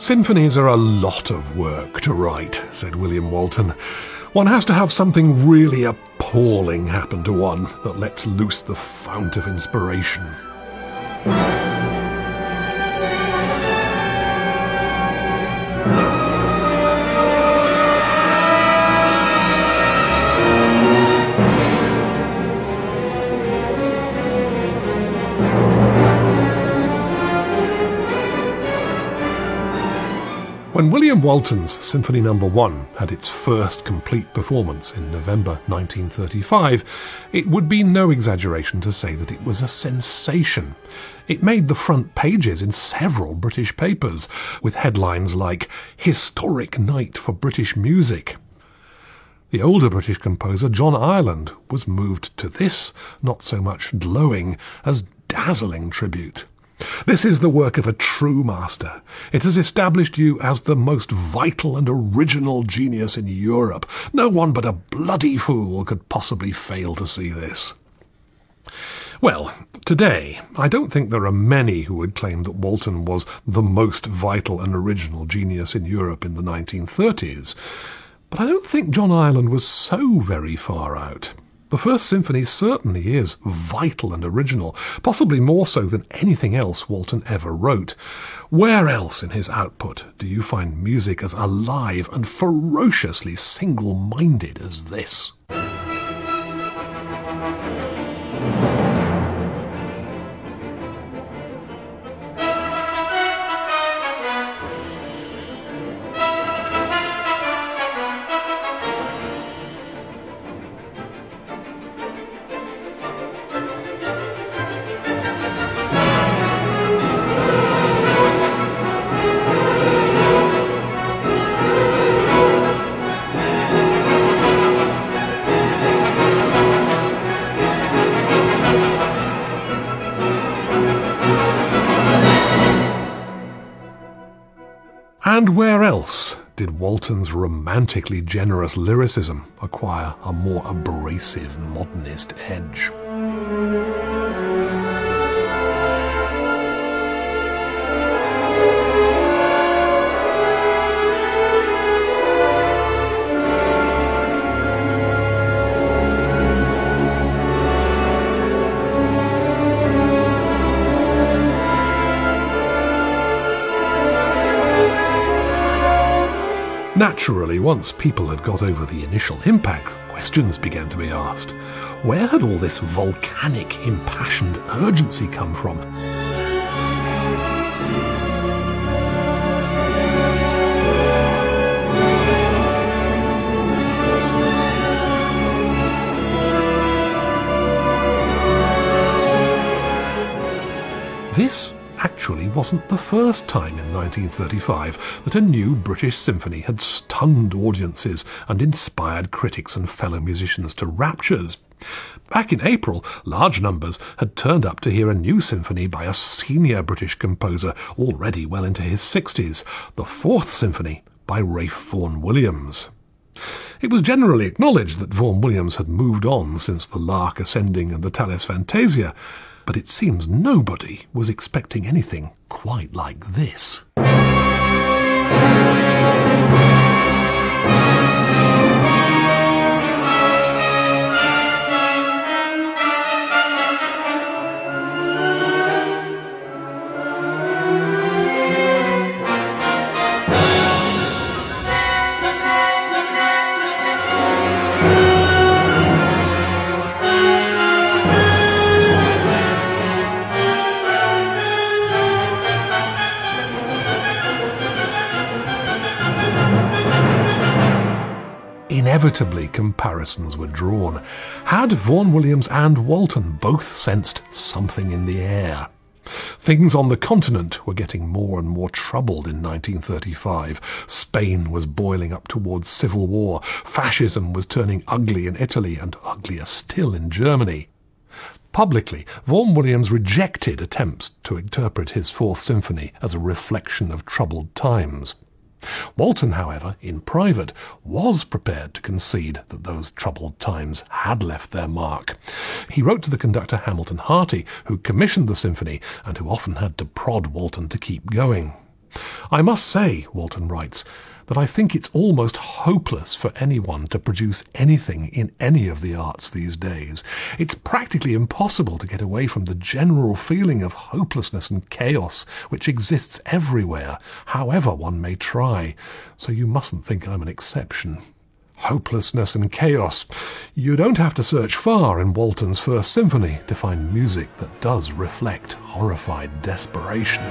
Symphonies are a lot of work to write, said William Walton. One has to have something really appalling happen to one that lets loose the fount of inspiration. Walton's Symphony No. 1 had its first complete performance in November 1935, it would be no exaggeration to say that it was a sensation. It made the front pages in several British papers, with headlines like Historic Night for British Music. The older British composer John Ireland was moved to this not so much glowing as dazzling tribute. This is the work of a true master. It has established you as the most vital and original genius in Europe. No one but a bloody fool could possibly fail to see this. Well, today, I don't think there are many who would claim that Walton was the most vital and original genius in Europe in the 1930s. But I don't think John Ireland was so very far out. The First Symphony certainly is vital and original, possibly more so than anything else Walton ever wrote. Where else in his output do you find music as alive and ferociously single minded as this? And where else did Walton's romantically generous lyricism acquire a more abrasive modernist edge? Naturally, once people had got over the initial impact, questions began to be asked. Where had all this volcanic, impassioned urgency come from? This actually wasn't the first time in 1935 that a new British symphony had stunned audiences and inspired critics and fellow musicians to raptures. Back in April, large numbers had turned up to hear a new symphony by a senior British composer already well into his 60s, the Fourth Symphony by Ralph Vaughan Williams. It was generally acknowledged that Vaughan Williams had moved on since The Lark Ascending and the Tallis Fantasia, but it seems nobody was expecting anything quite like this. Inevitably, comparisons were drawn. Had Vaughan Williams and Walton both sensed something in the air? Things on the continent were getting more and more troubled in 1935. Spain was boiling up towards civil war. Fascism was turning ugly in Italy and uglier still in Germany. Publicly, Vaughan Williams rejected attempts to interpret his Fourth Symphony as a reflection of troubled times. Walton, however, in private, was prepared to concede that those troubled times had left their mark. He wrote to the conductor Hamilton Harty, who commissioned the symphony and who often had to prod Walton to keep going. I must say, Walton writes, that I think it's almost hopeless for anyone to produce anything in any of the arts these days. It's practically impossible to get away from the general feeling of hopelessness and chaos which exists everywhere, however one may try, so you mustn't think I'm an exception hopelessness and chaos. You don't have to search far in Walton's First Symphony to find music that does reflect horrified desperation.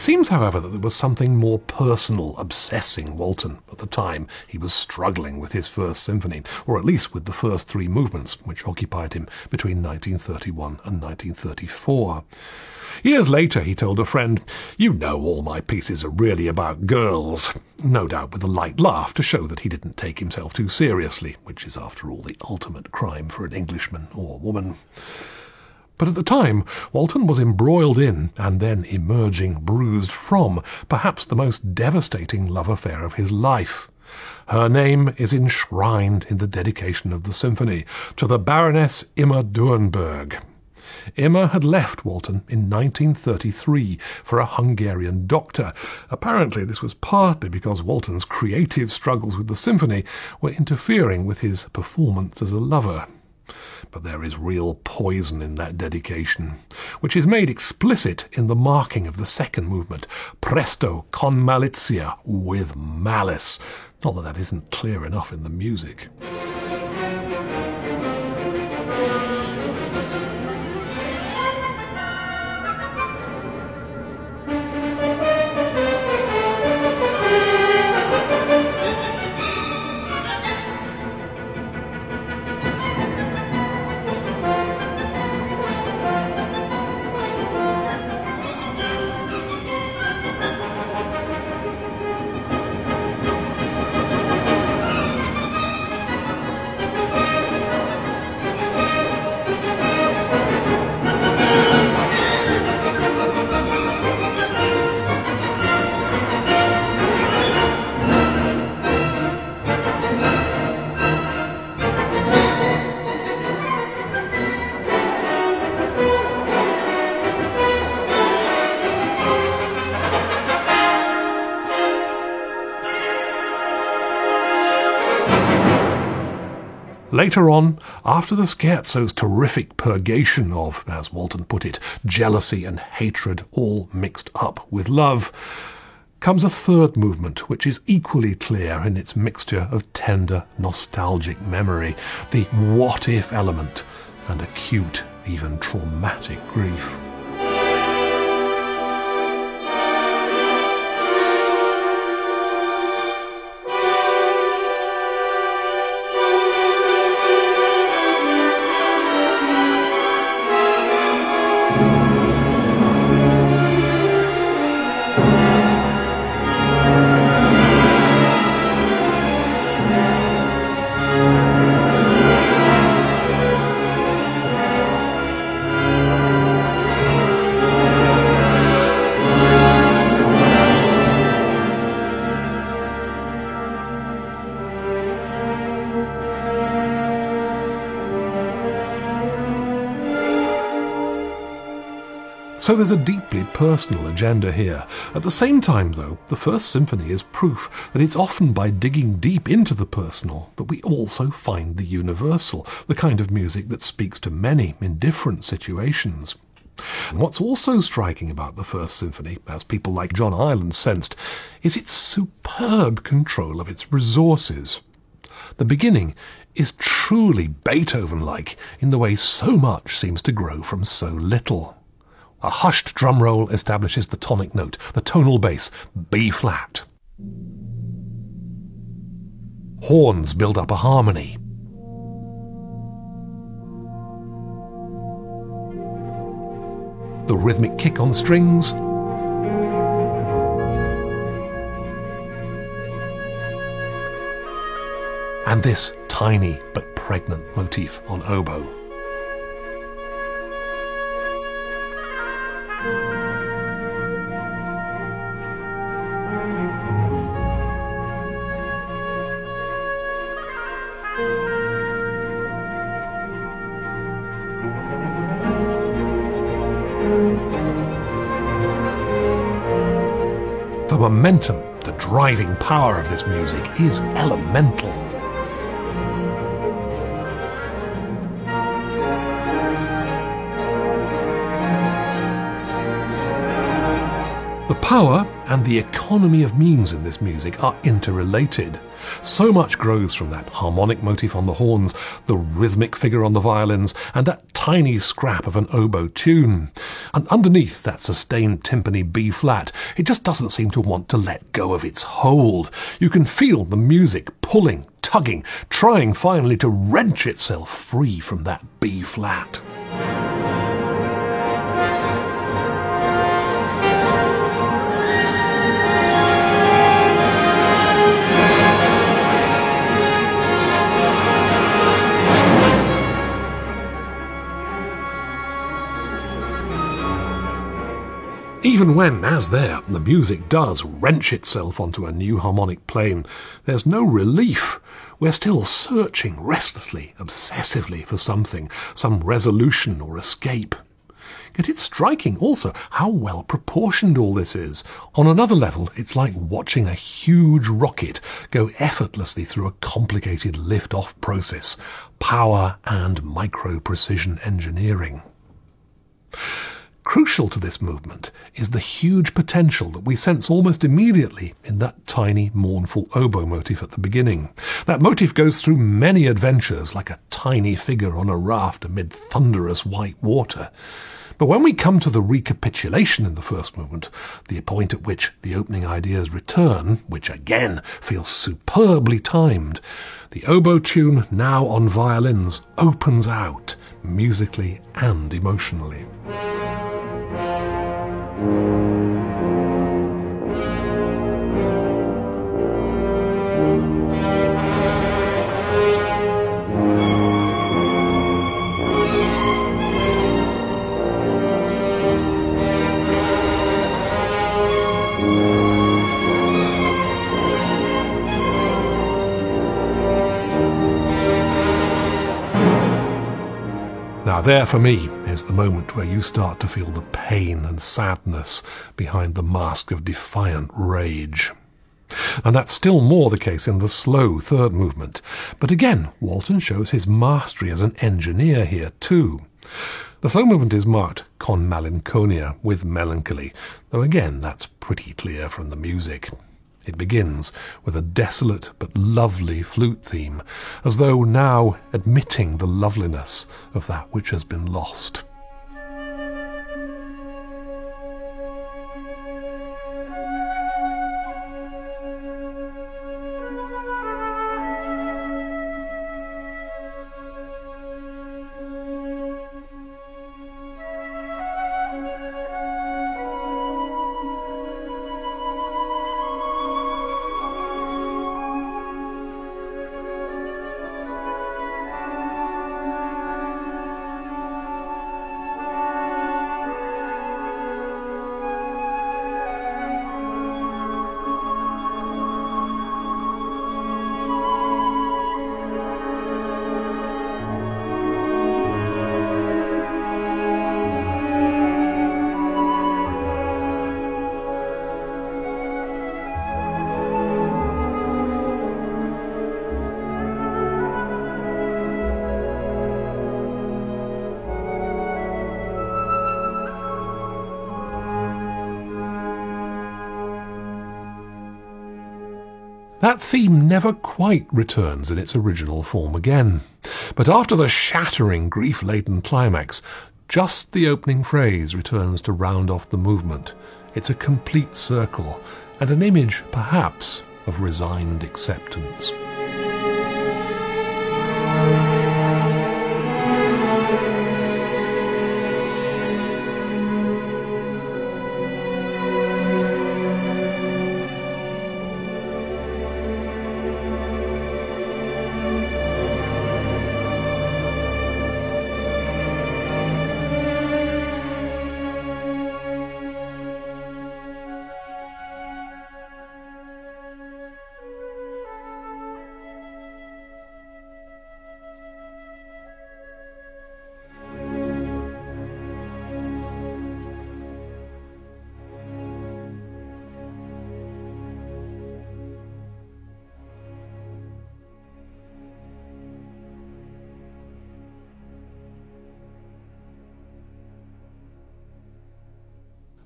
It seems, however, that there was something more personal obsessing Walton at the time he was struggling with his first symphony, or at least with the first three movements, which occupied him between 1931 and 1934. Years later, he told a friend, You know all my pieces are really about girls. No doubt with a light laugh to show that he didn't take himself too seriously, which is, after all, the ultimate crime for an Englishman or woman. But at the time, Walton was embroiled in, and then emerging bruised from, perhaps the most devastating love affair of his life. Her name is enshrined in the dedication of the symphony to the Baroness Imma Doernberg. Imma had left Walton in 1933 for a Hungarian doctor. Apparently, this was partly because Walton's creative struggles with the symphony were interfering with his performance as a lover but there is real poison in that dedication, which is made explicit in the marking of the second movement, presto con malizia, with malice. Not that that isn't clear enough in the music. Later on, after the scherzo's terrific purgation of, as Walton put it, jealousy and hatred all mixed up with love, comes a third movement which is equally clear in its mixture of tender, nostalgic memory, the what if element, and acute, even traumatic grief. So there's a deeply personal agenda here. At the same time, though, the First Symphony is proof that it's often by digging deep into the personal that we also find the universal, the kind of music that speaks to many in different situations. And what's also striking about the First Symphony, as people like John Ireland sensed, is its superb control of its resources. The beginning is truly Beethoven like in the way so much seems to grow from so little. A hushed drum roll establishes the tonic note, the tonal bass, B flat. Horns build up a harmony. The rhythmic kick on strings. And this tiny but pregnant motif on oboe. Momentum, the driving power of this music is elemental. The power and the economy of means in this music are interrelated. So much grows from that harmonic motif on the horns, the rhythmic figure on the violins, and that tiny scrap of an oboe tune. And underneath that sustained timpani B flat, it just doesn't seem to want to let go of its hold. You can feel the music pulling, tugging, trying finally to wrench itself free from that B flat. Even when, as there, the music does wrench itself onto a new harmonic plane, there's no relief. We're still searching restlessly, obsessively for something, some resolution or escape. Yet it's striking also how well proportioned all this is. On another level, it's like watching a huge rocket go effortlessly through a complicated lift-off process, power and micro precision engineering. Crucial to this movement is the huge potential that we sense almost immediately in that tiny, mournful oboe motif at the beginning. That motif goes through many adventures like a tiny figure on a raft amid thunderous white water. But when we come to the recapitulation in the first movement, the point at which the opening ideas return, which again feels superbly timed, the oboe tune, now on violins, opens out musically and emotionally. Thank you. Now, there for me is the moment where you start to feel the pain and sadness behind the mask of defiant rage. And that's still more the case in the slow third movement. But again, Walton shows his mastery as an engineer here, too. The slow movement is marked con malinconia, with melancholy, though again that's pretty clear from the music. It begins with a desolate but lovely flute theme, as though now admitting the loveliness of that which has been lost. That theme never quite returns in its original form again. But after the shattering, grief laden climax, just the opening phrase returns to round off the movement. It's a complete circle, and an image, perhaps, of resigned acceptance.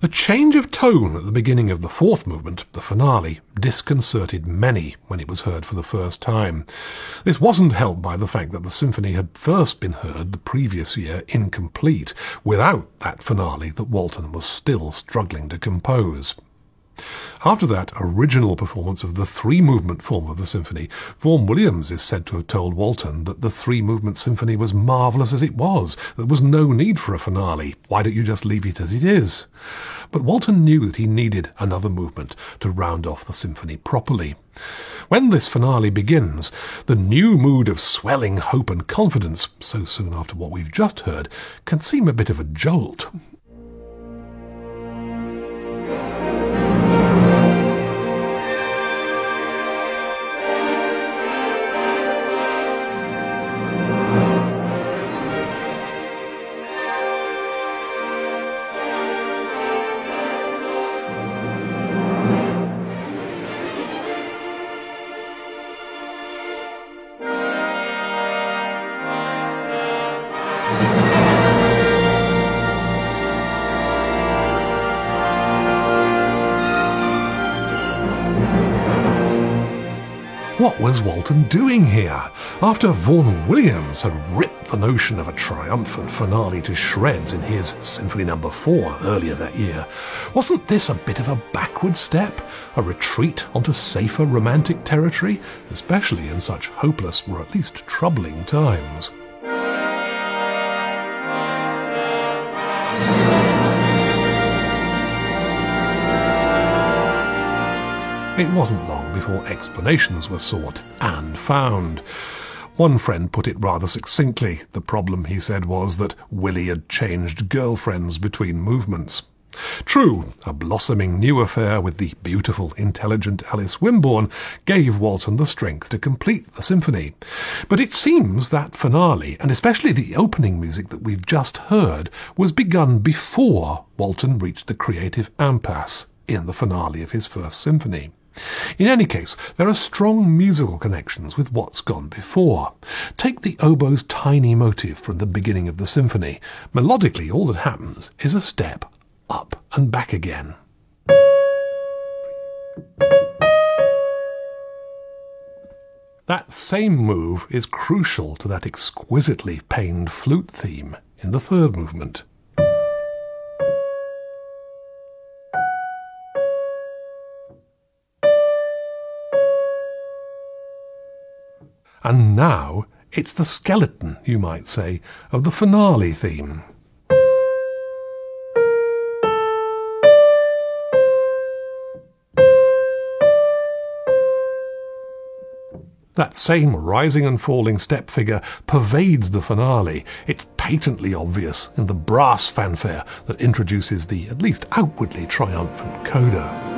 The change of tone at the beginning of the fourth movement, the finale, disconcerted many when it was heard for the first time. This wasn't helped by the fact that the symphony had first been heard the previous year incomplete, without that finale that Walton was still struggling to compose. After that original performance of the three movement form of the symphony, Vaughan Williams is said to have told Walton that the three movement symphony was marvellous as it was. There was no need for a finale. Why don't you just leave it as it is? But Walton knew that he needed another movement to round off the symphony properly. When this finale begins, the new mood of swelling hope and confidence, so soon after what we've just heard, can seem a bit of a jolt. Was Walton doing here? After Vaughan Williams had ripped the notion of a triumphant finale to shreds in his Symphony No. 4 earlier that year, wasn't this a bit of a backward step? A retreat onto safer romantic territory, especially in such hopeless or at least troubling times? It wasn't long before explanations were sought and found. One friend put it rather succinctly. The problem, he said, was that Willie had changed girlfriends between movements. True, a blossoming new affair with the beautiful, intelligent Alice Wimborne gave Walton the strength to complete the symphony. But it seems that finale, and especially the opening music that we've just heard, was begun before Walton reached the creative impasse in the finale of his first symphony. In any case, there are strong musical connections with what's gone before. Take the oboe's tiny motive from the beginning of the symphony. Melodically, all that happens is a step up and back again. That same move is crucial to that exquisitely pained flute theme in the third movement. And now it's the skeleton, you might say, of the finale theme. That same rising and falling step figure pervades the finale. It's patently obvious in the brass fanfare that introduces the at least outwardly triumphant coda.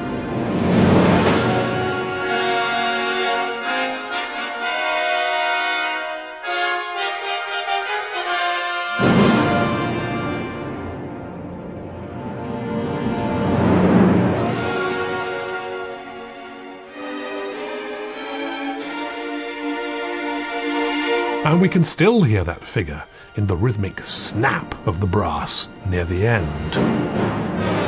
Can still hear that figure in the rhythmic snap of the brass near the end.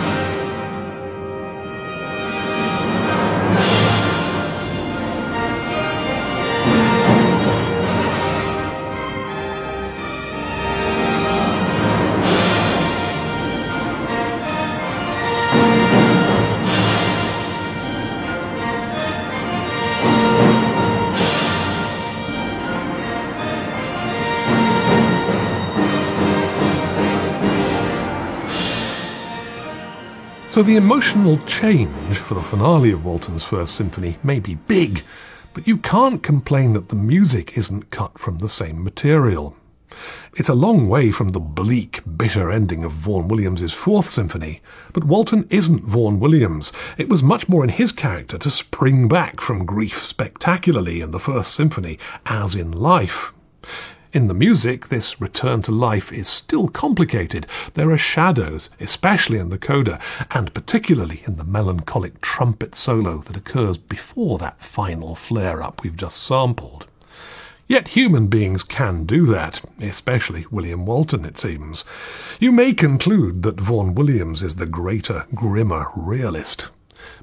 So the emotional change for the finale of Walton's First Symphony may be big, but you can't complain that the music isn't cut from the same material. It's a long way from the bleak, bitter ending of Vaughan Williams's Fourth Symphony, but Walton isn't Vaughan Williams. It was much more in his character to spring back from grief spectacularly in the First Symphony, as in life. In the music, this return to life is still complicated. There are shadows, especially in the coda, and particularly in the melancholic trumpet solo that occurs before that final flare up we've just sampled. Yet human beings can do that, especially William Walton, it seems. You may conclude that Vaughan Williams is the greater, grimmer realist.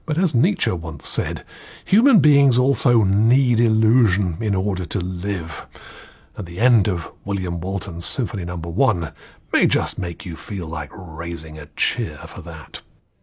But as Nietzsche once said, human beings also need illusion in order to live. And the end of William Walton's Symphony No. 1 may just make you feel like raising a cheer for that.